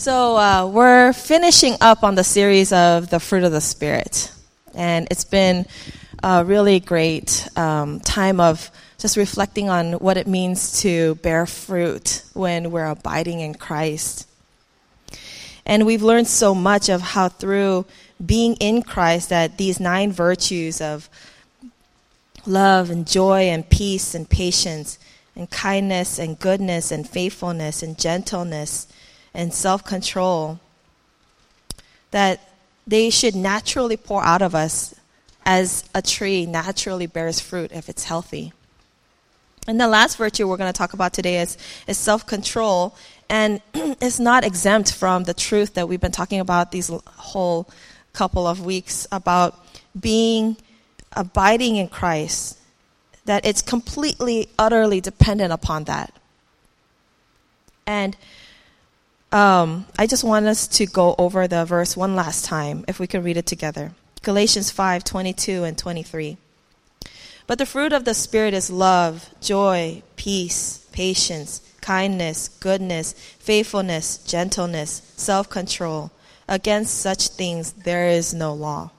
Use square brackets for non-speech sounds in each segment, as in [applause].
So, uh, we're finishing up on the series of the fruit of the Spirit. And it's been a really great um, time of just reflecting on what it means to bear fruit when we're abiding in Christ. And we've learned so much of how through being in Christ that these nine virtues of love and joy and peace and patience and kindness and goodness and faithfulness and gentleness and self control, that they should naturally pour out of us as a tree naturally bears fruit if it's healthy. And the last virtue we're going to talk about today is, is self control. And [clears throat] it's not exempt from the truth that we've been talking about these whole couple of weeks about being abiding in Christ, that it's completely, utterly dependent upon that. And um, I just want us to go over the verse one last time, if we can read it together. Galatians 5 22 and 23. But the fruit of the Spirit is love, joy, peace, patience, kindness, goodness, faithfulness, gentleness, self control. Against such things there is no law.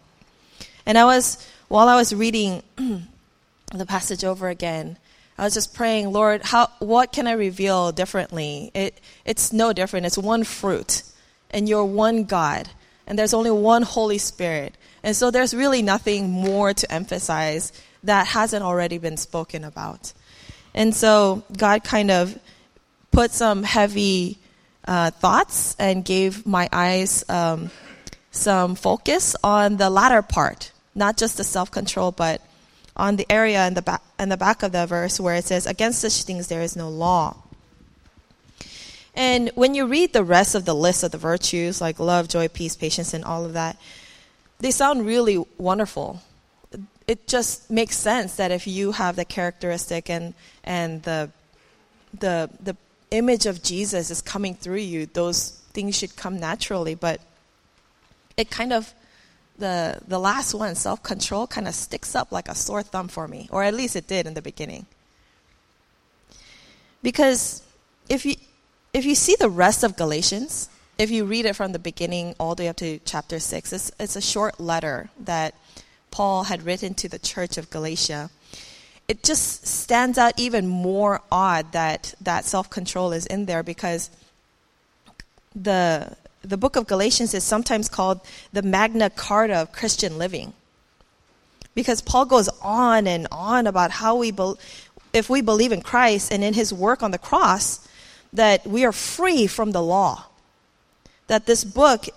And I was, while I was reading [clears throat] the passage over again, I was just praying, Lord, how, what can I reveal differently? It, it's no different. It's one fruit, and you're one God, and there's only one Holy Spirit. And so there's really nothing more to emphasize that hasn't already been spoken about. And so God kind of put some heavy uh, thoughts and gave my eyes um, some focus on the latter part, not just the self control, but on the area in the back in the back of the verse where it says, "Against such things there is no law." And when you read the rest of the list of the virtues, like love, joy, peace, patience, and all of that, they sound really wonderful. It just makes sense that if you have the characteristic and and the the the image of Jesus is coming through you, those things should come naturally. But it kind of the the last one, self control, kind of sticks up like a sore thumb for me, or at least it did in the beginning. Because if you if you see the rest of Galatians, if you read it from the beginning all the way up to chapter six, it's it's a short letter that Paul had written to the church of Galatia. It just stands out even more odd that that self control is in there because the the book of Galatians is sometimes called the Magna Carta of Christian living. Because Paul goes on and on about how we, be, if we believe in Christ and in his work on the cross, that we are free from the law. That this book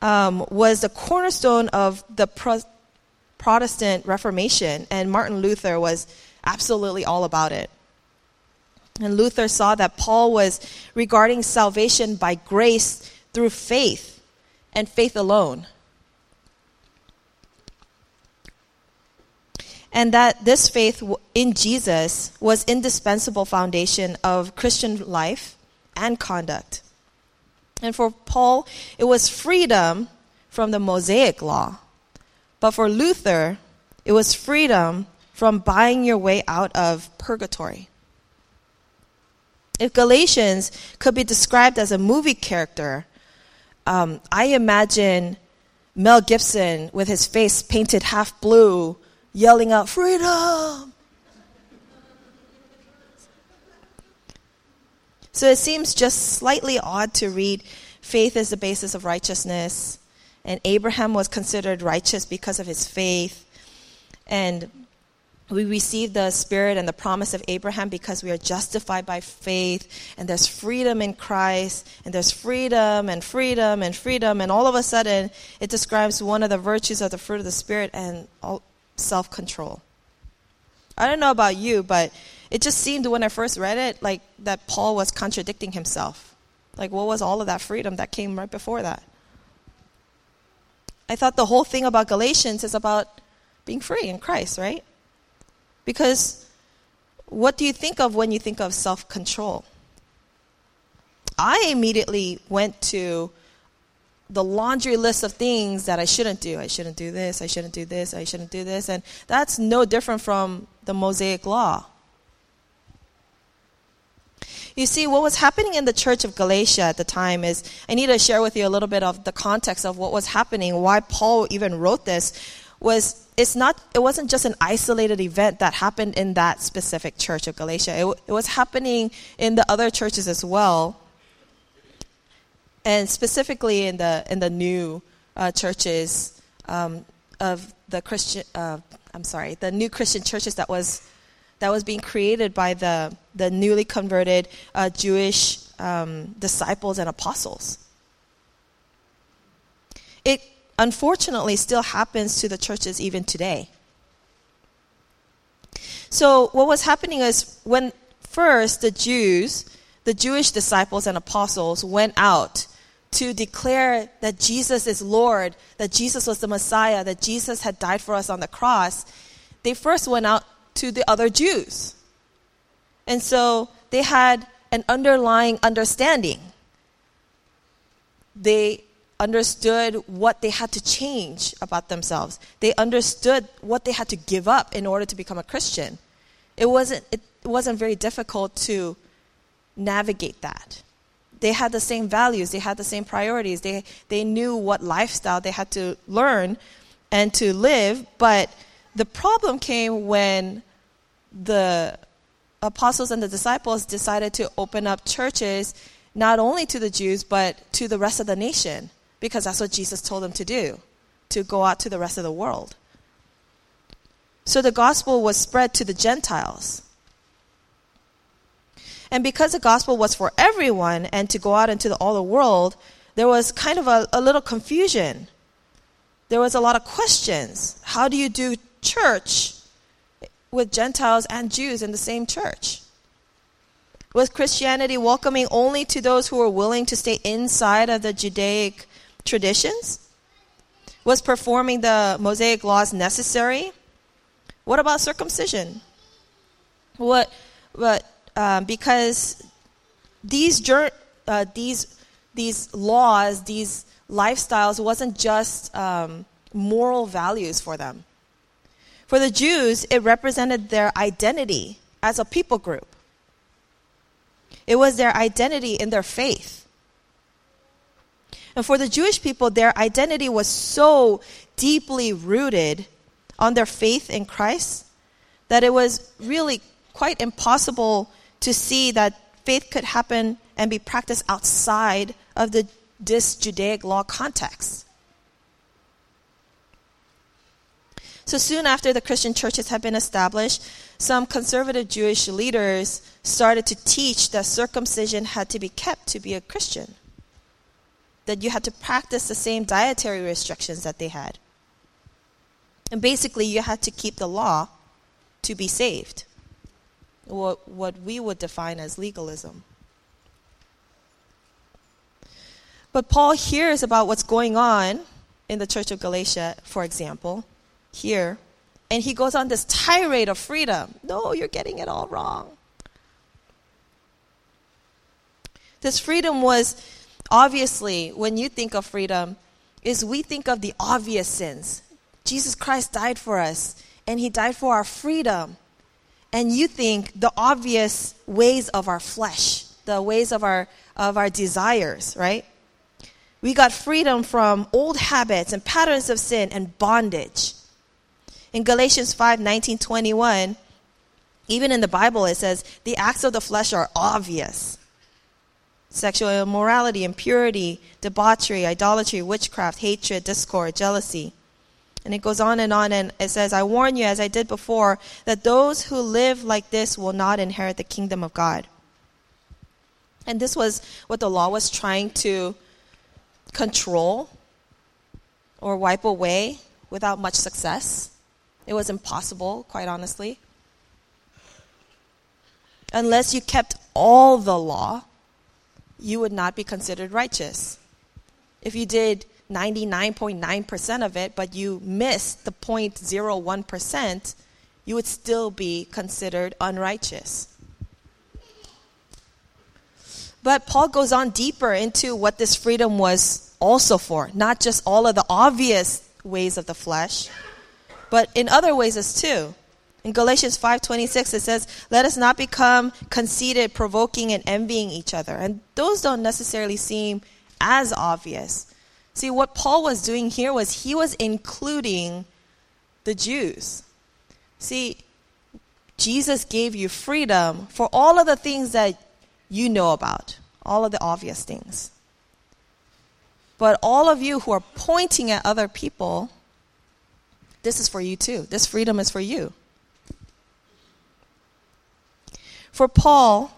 um, was the cornerstone of the Pro- Protestant Reformation, and Martin Luther was absolutely all about it. And Luther saw that Paul was regarding salvation by grace through faith and faith alone. And that this faith in Jesus was indispensable foundation of Christian life and conduct. And for Paul, it was freedom from the Mosaic law. But for Luther, it was freedom from buying your way out of purgatory. If Galatians could be described as a movie character, um, I imagine Mel Gibson with his face painted half blue, yelling out, Freedom! So it seems just slightly odd to read faith is the basis of righteousness, and Abraham was considered righteous because of his faith, and we receive the spirit and the promise of Abraham because we are justified by faith, and there's freedom in Christ, and there's freedom and freedom and freedom, and all of a sudden it describes one of the virtues of the fruit of the Spirit and self control. I don't know about you, but it just seemed when I first read it like that Paul was contradicting himself. Like, what was all of that freedom that came right before that? I thought the whole thing about Galatians is about being free in Christ, right? Because what do you think of when you think of self control? I immediately went to the laundry list of things that I shouldn't do. I shouldn't do this, I shouldn't do this, I shouldn't do this. And that's no different from the Mosaic law. You see, what was happening in the church of Galatia at the time is I need to share with you a little bit of the context of what was happening, why Paul even wrote this was it's not it wasn't just an isolated event that happened in that specific church of Galatia. It, it was happening in the other churches as well. And specifically in the in the new uh, churches um, of the Christian uh, I'm sorry, the new Christian churches that was that was being created by the, the newly converted uh, Jewish um, disciples and apostles. It unfortunately still happens to the churches even today. So, what was happening is when first the Jews, the Jewish disciples and apostles, went out to declare that Jesus is Lord, that Jesus was the Messiah, that Jesus had died for us on the cross, they first went out to the other Jews. And so they had an underlying understanding. They understood what they had to change about themselves. They understood what they had to give up in order to become a Christian. It wasn't, it wasn't very difficult to navigate that. They had the same values, they had the same priorities, they, they knew what lifestyle they had to learn and to live, but the problem came when the apostles and the disciples decided to open up churches not only to the Jews, but to the rest of the nation, because that's what Jesus told them to do, to go out to the rest of the world. So the gospel was spread to the Gentiles. And because the gospel was for everyone and to go out into the, all the world, there was kind of a, a little confusion. There was a lot of questions. How do you do church with Gentiles and Jews in the same church? Was Christianity welcoming only to those who were willing to stay inside of the Judaic traditions? Was performing the Mosaic laws necessary? What about circumcision? What, what, um, because these, uh, these, these laws, these lifestyles wasn't just um, moral values for them. For the Jews, it represented their identity as a people group. It was their identity in their faith. And for the Jewish people, their identity was so deeply rooted on their faith in Christ that it was really quite impossible to see that faith could happen and be practiced outside of the, this Judaic law context. So soon after the Christian churches had been established, some conservative Jewish leaders started to teach that circumcision had to be kept to be a Christian, that you had to practice the same dietary restrictions that they had. And basically, you had to keep the law to be saved, what, what we would define as legalism. But Paul hears about what's going on in the church of Galatia, for example here. And he goes on this tirade of freedom. No, you're getting it all wrong. This freedom was obviously, when you think of freedom, is we think of the obvious sins. Jesus Christ died for us, and he died for our freedom. And you think the obvious ways of our flesh, the ways of our of our desires, right? We got freedom from old habits and patterns of sin and bondage. In Galatians 5 19, 21, even in the Bible, it says, the acts of the flesh are obvious sexual immorality, impurity, debauchery, idolatry, witchcraft, hatred, discord, jealousy. And it goes on and on, and it says, I warn you, as I did before, that those who live like this will not inherit the kingdom of God. And this was what the law was trying to control or wipe away without much success. It was impossible, quite honestly. Unless you kept all the law, you would not be considered righteous. If you did 99.9% of it, but you missed the 0.01%, you would still be considered unrighteous. But Paul goes on deeper into what this freedom was also for, not just all of the obvious ways of the flesh, but in other ways as too. In Galatians 5:26 it says, "Let us not become conceited, provoking and envying each other." And those don't necessarily seem as obvious. See, what Paul was doing here was he was including the Jews. See, Jesus gave you freedom for all of the things that you know about, all of the obvious things. But all of you who are pointing at other people, this is for you too. This freedom is for you. For Paul,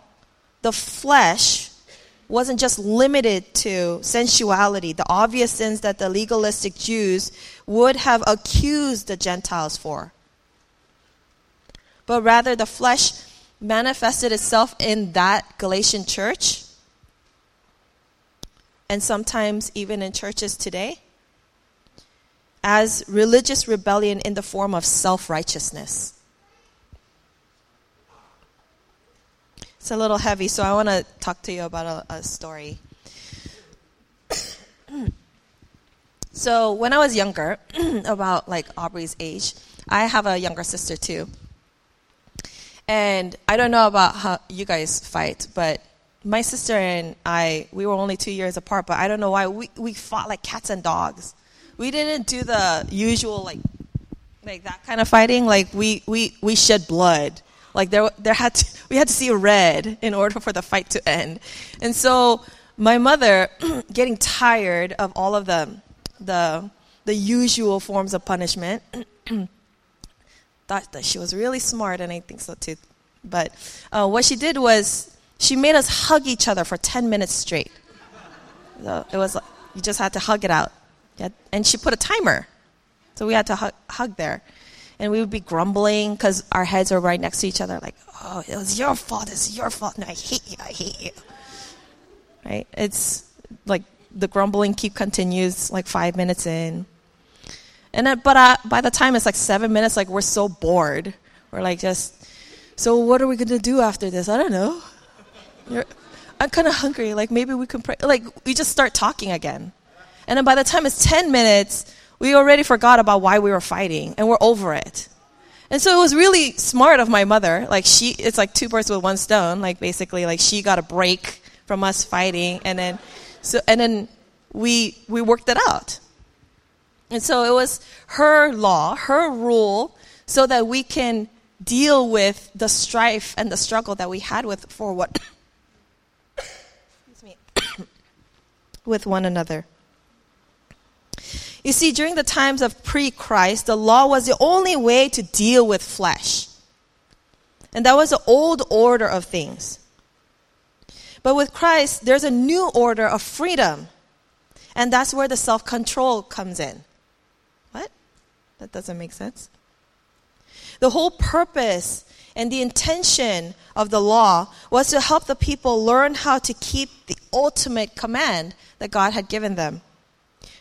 the flesh wasn't just limited to sensuality, the obvious sins that the legalistic Jews would have accused the Gentiles for. But rather, the flesh manifested itself in that Galatian church, and sometimes even in churches today, as religious rebellion in the form of self righteousness. It's a little heavy, so I want to talk to you about a, a story. [clears throat] so, when I was younger, [clears throat] about like Aubrey's age, I have a younger sister too. And I don't know about how you guys fight, but my sister and I, we were only two years apart, but I don't know why we, we fought like cats and dogs. We didn't do the usual like like that kind of fighting. Like we we we shed blood like there, there had to, we had to see red in order for the fight to end. And so my mother, [clears throat] getting tired of all of the, the, the usual forms of punishment, [clears throat] thought that she was really smart, and I think so too. But uh, what she did was she made us hug each other for 10 minutes straight. So it was like, you just had to hug it out. And she put a timer. So we had to hug, hug there and we would be grumbling because our heads are right next to each other, like, oh, it was your fault, it's your fault, no, I hate you, I hate you. Right? It's like the grumbling keep continues like five minutes in. And then, but uh, by the time it's like seven minutes, like we're so bored. We're like just, so what are we gonna do after this? I don't know. You're, I'm kind of hungry. Like maybe we can pray. Like we just start talking again. And then by the time it's 10 minutes, we already forgot about why we were fighting and we're over it. And so it was really smart of my mother. Like she, it's like two birds with one stone. Like basically, like she got a break from us fighting, and then, so and then we we worked it out. And so it was her law, her rule, so that we can deal with the strife and the struggle that we had with for what, [coughs] [coughs] with one another. You see, during the times of pre Christ, the law was the only way to deal with flesh. And that was the old order of things. But with Christ, there's a new order of freedom. And that's where the self control comes in. What? That doesn't make sense. The whole purpose and the intention of the law was to help the people learn how to keep the ultimate command that God had given them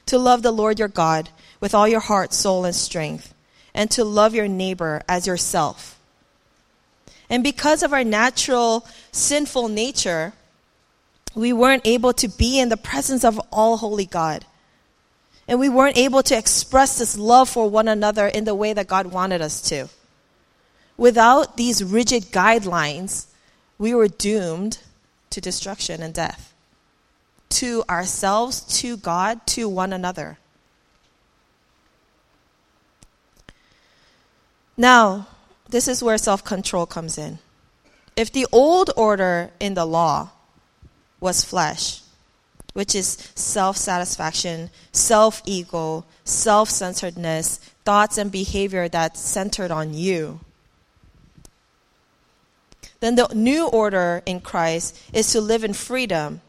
to love the Lord your God with all your heart, soul, and strength, and to love your neighbor as yourself. And because of our natural sinful nature, we weren't able to be in the presence of all holy God. And we weren't able to express this love for one another in the way that God wanted us to. Without these rigid guidelines, we were doomed to destruction and death to ourselves, to God, to one another. Now, this is where self control comes in. If the old order in the law was flesh, which is self satisfaction, self ego, self centeredness, thoughts and behavior that's centered on you, then the new order in Christ is to live in freedom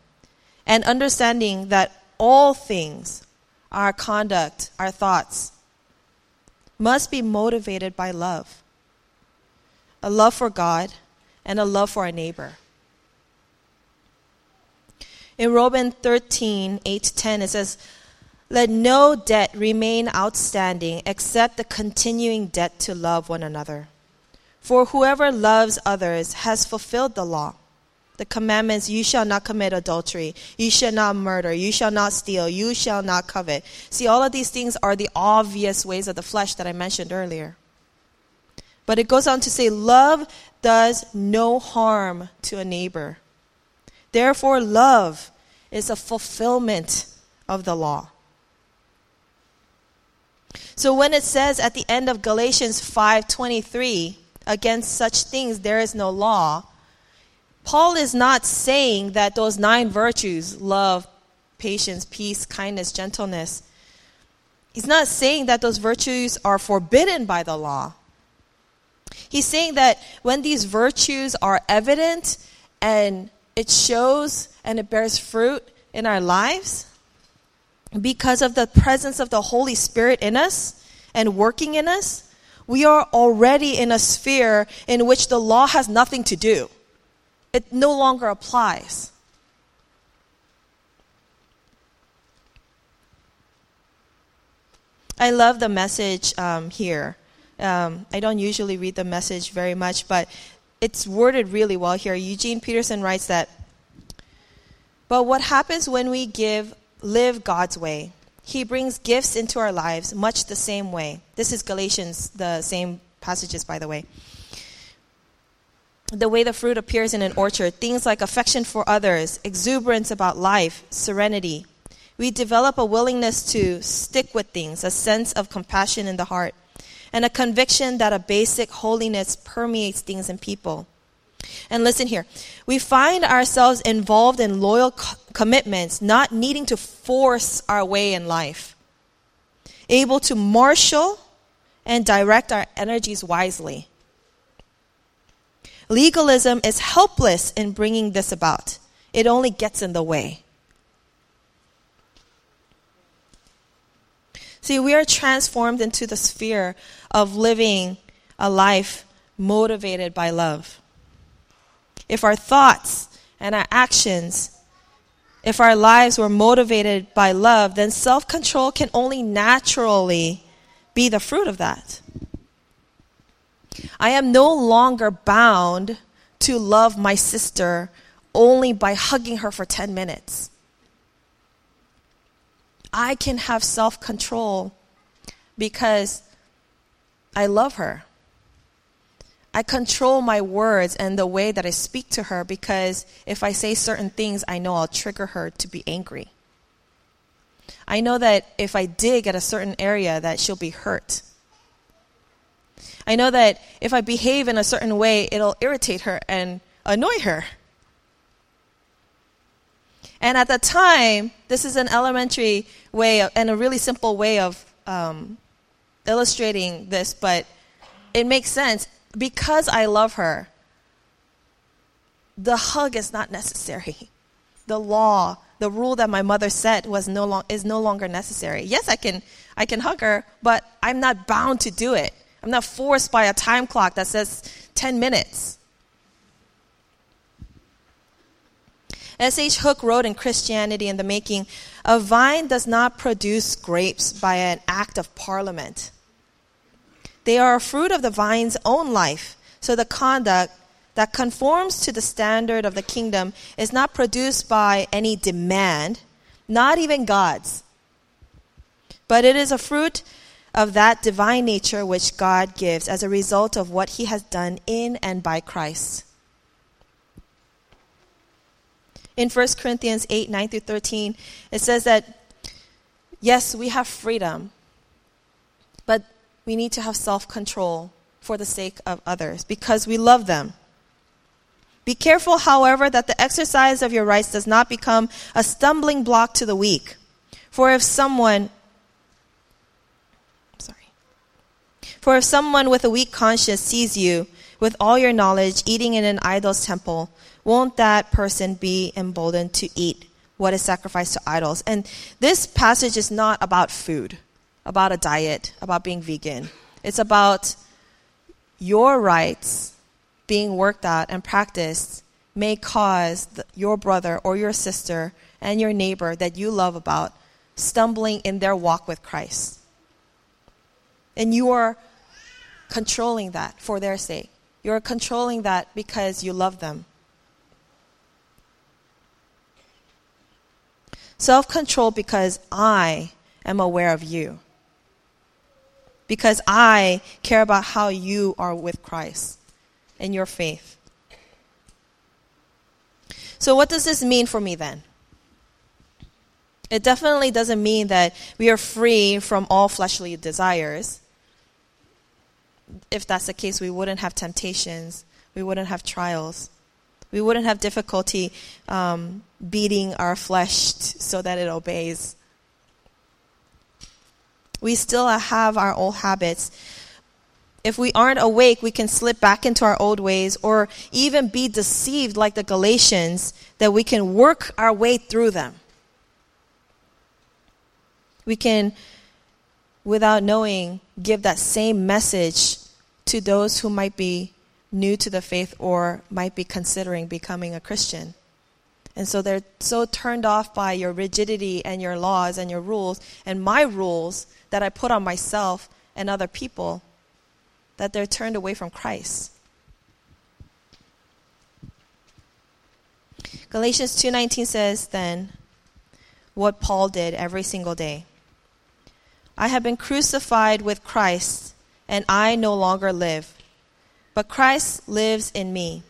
and understanding that all things, our conduct, our thoughts, must be motivated by love a love for God and a love for our neighbor. In Romans 13, 8 to 10, it says, Let no debt remain outstanding except the continuing debt to love one another. For whoever loves others has fulfilled the law the commandments you shall not commit adultery, you shall not murder, you shall not steal, you shall not covet. See, all of these things are the obvious ways of the flesh that I mentioned earlier. But it goes on to say, love does no harm to a neighbor. Therefore, love is a fulfillment of the law. So when it says at the end of Galatians 5:23, against such things there is no law, Paul is not saying that those nine virtues, love, patience, peace, kindness, gentleness, he's not saying that those virtues are forbidden by the law. He's saying that when these virtues are evident and it shows and it bears fruit in our lives, because of the presence of the Holy Spirit in us and working in us, we are already in a sphere in which the law has nothing to do. It no longer applies. I love the message um, here. Um, I don't usually read the message very much, but it's worded really well here. Eugene Peterson writes that. But what happens when we give live God's way. He brings gifts into our lives much the same way. This is Galatians, the same passages, by the way. The way the fruit appears in an orchard, things like affection for others, exuberance about life, serenity. We develop a willingness to stick with things, a sense of compassion in the heart, and a conviction that a basic holiness permeates things and people. And listen here. We find ourselves involved in loyal co- commitments, not needing to force our way in life. Able to marshal and direct our energies wisely. Legalism is helpless in bringing this about. It only gets in the way. See, we are transformed into the sphere of living a life motivated by love if our thoughts and our actions, if our lives were motivated by love, then self control can only naturally be the fruit of that. I am no longer bound to love my sister only by hugging her for 10 minutes. I can have self control because I love her. I control my words and the way that I speak to her because if I say certain things, I know I'll trigger her to be angry. I know that if I dig at a certain area that she'll be hurt. I know that if I behave in a certain way, it'll irritate her and annoy her. And at the time, this is an elementary way of, and a really simple way of um, illustrating this, but it makes sense because I love her, the hug is not necessary. The law, the rule that my mother set was no long, is no longer necessary. Yes, I can, I can hug her, but I'm not bound to do it. I'm not forced by a time clock that says 10 minutes. S.H. Hooke wrote in Christianity in the Making A vine does not produce grapes by an act of parliament. They are a fruit of the vine's own life. So the conduct that conforms to the standard of the kingdom is not produced by any demand, not even God's. But it is a fruit of that divine nature which God gives as a result of what he has done in and by Christ. In 1 Corinthians 8 9 through 13, it says that, yes, we have freedom, but we need to have self control for the sake of others because we love them. Be careful, however, that the exercise of your rights does not become a stumbling block to the weak. For if someone sorry. For if someone with a weak conscience sees you with all your knowledge eating in an idol's temple, won't that person be emboldened to eat what is sacrificed to idols? And this passage is not about food about a diet, about being vegan. It's about your rights being worked out and practiced may cause your brother or your sister and your neighbor that you love about stumbling in their walk with Christ. And you are controlling that for their sake. You're controlling that because you love them. Self control because I am aware of you because I care about how you are with Christ and your faith. So, what does this mean for me then? It definitely doesn't mean that we are free from all fleshly desires. If that's the case, we wouldn't have temptations, we wouldn't have trials, we wouldn't have difficulty um, beating our flesh t- so that it obeys. We still have our old habits. If we aren't awake, we can slip back into our old ways or even be deceived like the Galatians that we can work our way through them. We can, without knowing, give that same message to those who might be new to the faith or might be considering becoming a Christian. And so they're so turned off by your rigidity and your laws and your rules and my rules that I put on myself and other people that they're turned away from Christ. Galatians 2:19 says then what Paul did every single day. I have been crucified with Christ and I no longer live but Christ lives in me.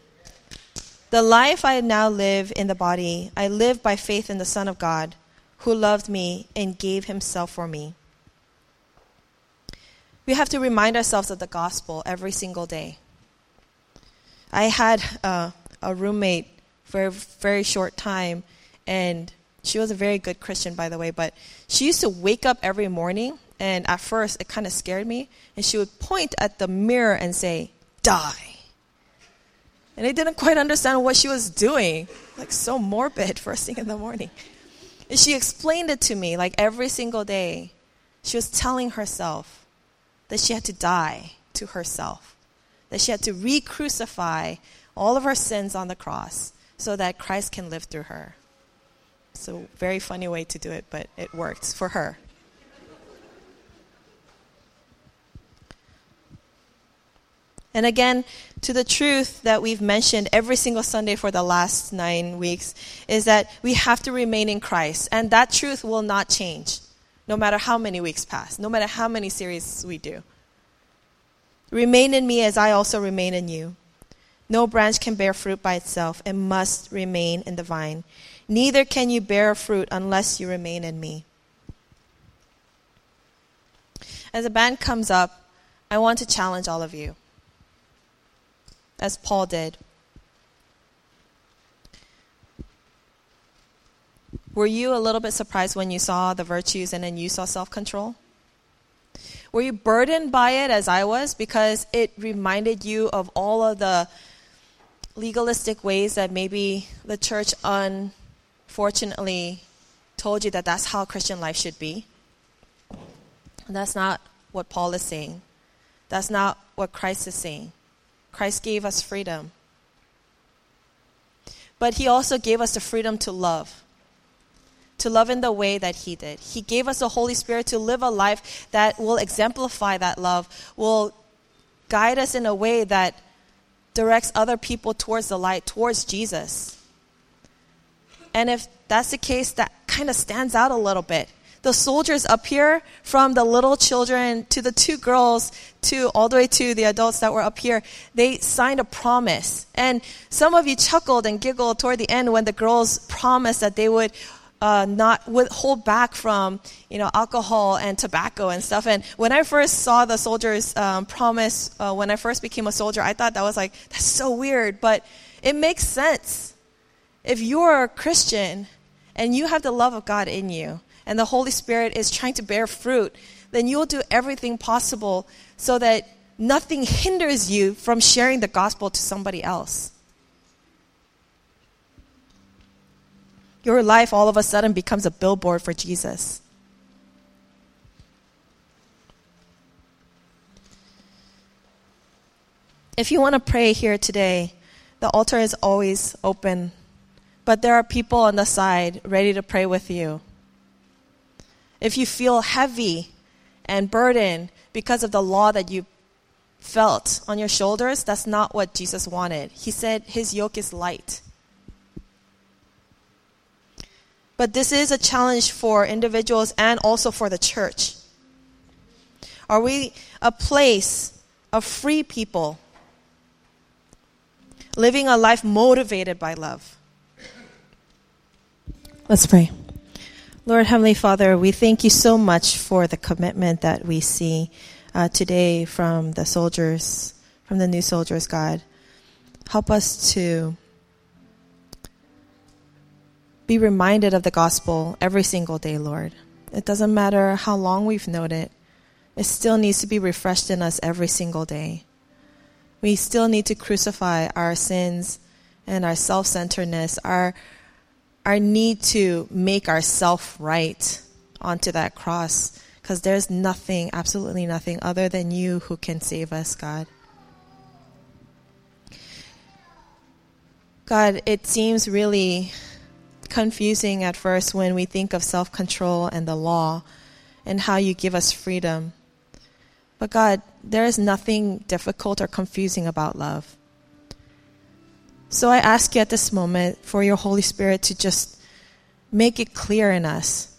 The life I now live in the body, I live by faith in the Son of God, who loved me and gave himself for me. We have to remind ourselves of the gospel every single day. I had uh, a roommate for a very short time, and she was a very good Christian, by the way, but she used to wake up every morning, and at first it kind of scared me, and she would point at the mirror and say, die. And I didn't quite understand what she was doing. Like, so morbid [laughs] first thing in the morning. And she explained it to me, like, every single day. She was telling herself that she had to die to herself, that she had to re crucify all of her sins on the cross so that Christ can live through her. So, very funny way to do it, but it worked for her. And again, to the truth that we've mentioned every single Sunday for the last nine weeks is that we have to remain in Christ. And that truth will not change, no matter how many weeks pass, no matter how many series we do. Remain in me as I also remain in you. No branch can bear fruit by itself, it must remain in the vine. Neither can you bear fruit unless you remain in me. As the band comes up, I want to challenge all of you as Paul did. Were you a little bit surprised when you saw the virtues and then you saw self control? Were you burdened by it as I was because it reminded you of all of the legalistic ways that maybe the church unfortunately told you that that's how Christian life should be? That's not what Paul is saying. That's not what Christ is saying. Christ gave us freedom. But he also gave us the freedom to love. To love in the way that he did. He gave us the Holy Spirit to live a life that will exemplify that love, will guide us in a way that directs other people towards the light, towards Jesus. And if that's the case, that kind of stands out a little bit the soldiers up here, from the little children to the two girls to all the way to the adults that were up here, they signed a promise. And some of you chuckled and giggled toward the end when the girls promised that they would uh, not hold back from you know alcohol and tobacco and stuff. And when I first saw the soldiers um, promise, uh, when I first became a soldier, I thought that was like that's so weird, but it makes sense. If you're a Christian and you have the love of God in you, and the Holy Spirit is trying to bear fruit, then you'll do everything possible so that nothing hinders you from sharing the gospel to somebody else. Your life all of a sudden becomes a billboard for Jesus. If you want to pray here today, the altar is always open, but there are people on the side ready to pray with you if you feel heavy and burdened because of the law that you felt on your shoulders, that's not what Jesus wanted. He said his yoke is light. But this is a challenge for individuals and also for the church. Are we a place of free people living a life motivated by love? Let's pray. Lord Heavenly Father, we thank you so much for the commitment that we see uh, today from the soldiers, from the new soldiers, God. Help us to be reminded of the gospel every single day, Lord. It doesn't matter how long we've known it, it still needs to be refreshed in us every single day. We still need to crucify our sins and our self centeredness, our, our need to make ourself right onto that cross, because there's nothing, absolutely nothing, other than you who can save us, God. God, it seems really confusing at first when we think of self control and the law and how you give us freedom. But God, there is nothing difficult or confusing about love. So I ask you at this moment for your Holy Spirit to just make it clear in us.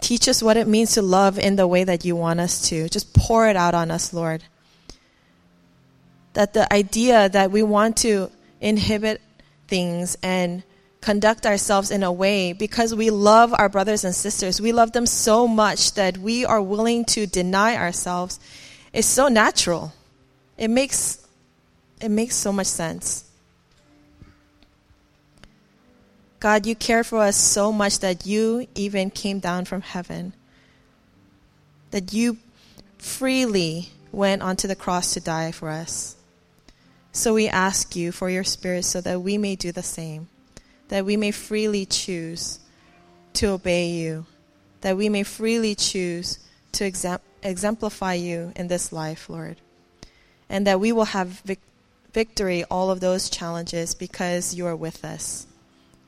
Teach us what it means to love in the way that you want us to. Just pour it out on us, Lord. That the idea that we want to inhibit things and conduct ourselves in a way because we love our brothers and sisters. We love them so much that we are willing to deny ourselves. It's so natural. It makes it makes so much sense. God, you care for us so much that you even came down from heaven. That you freely went onto the cross to die for us. So we ask you for your spirit so that we may do the same that we may freely choose to obey you, that we may freely choose to exemplify you in this life, Lord, and that we will have vic- victory all of those challenges because you are with us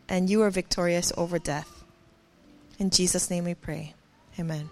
and you are victorious over death. In Jesus' name we pray. Amen.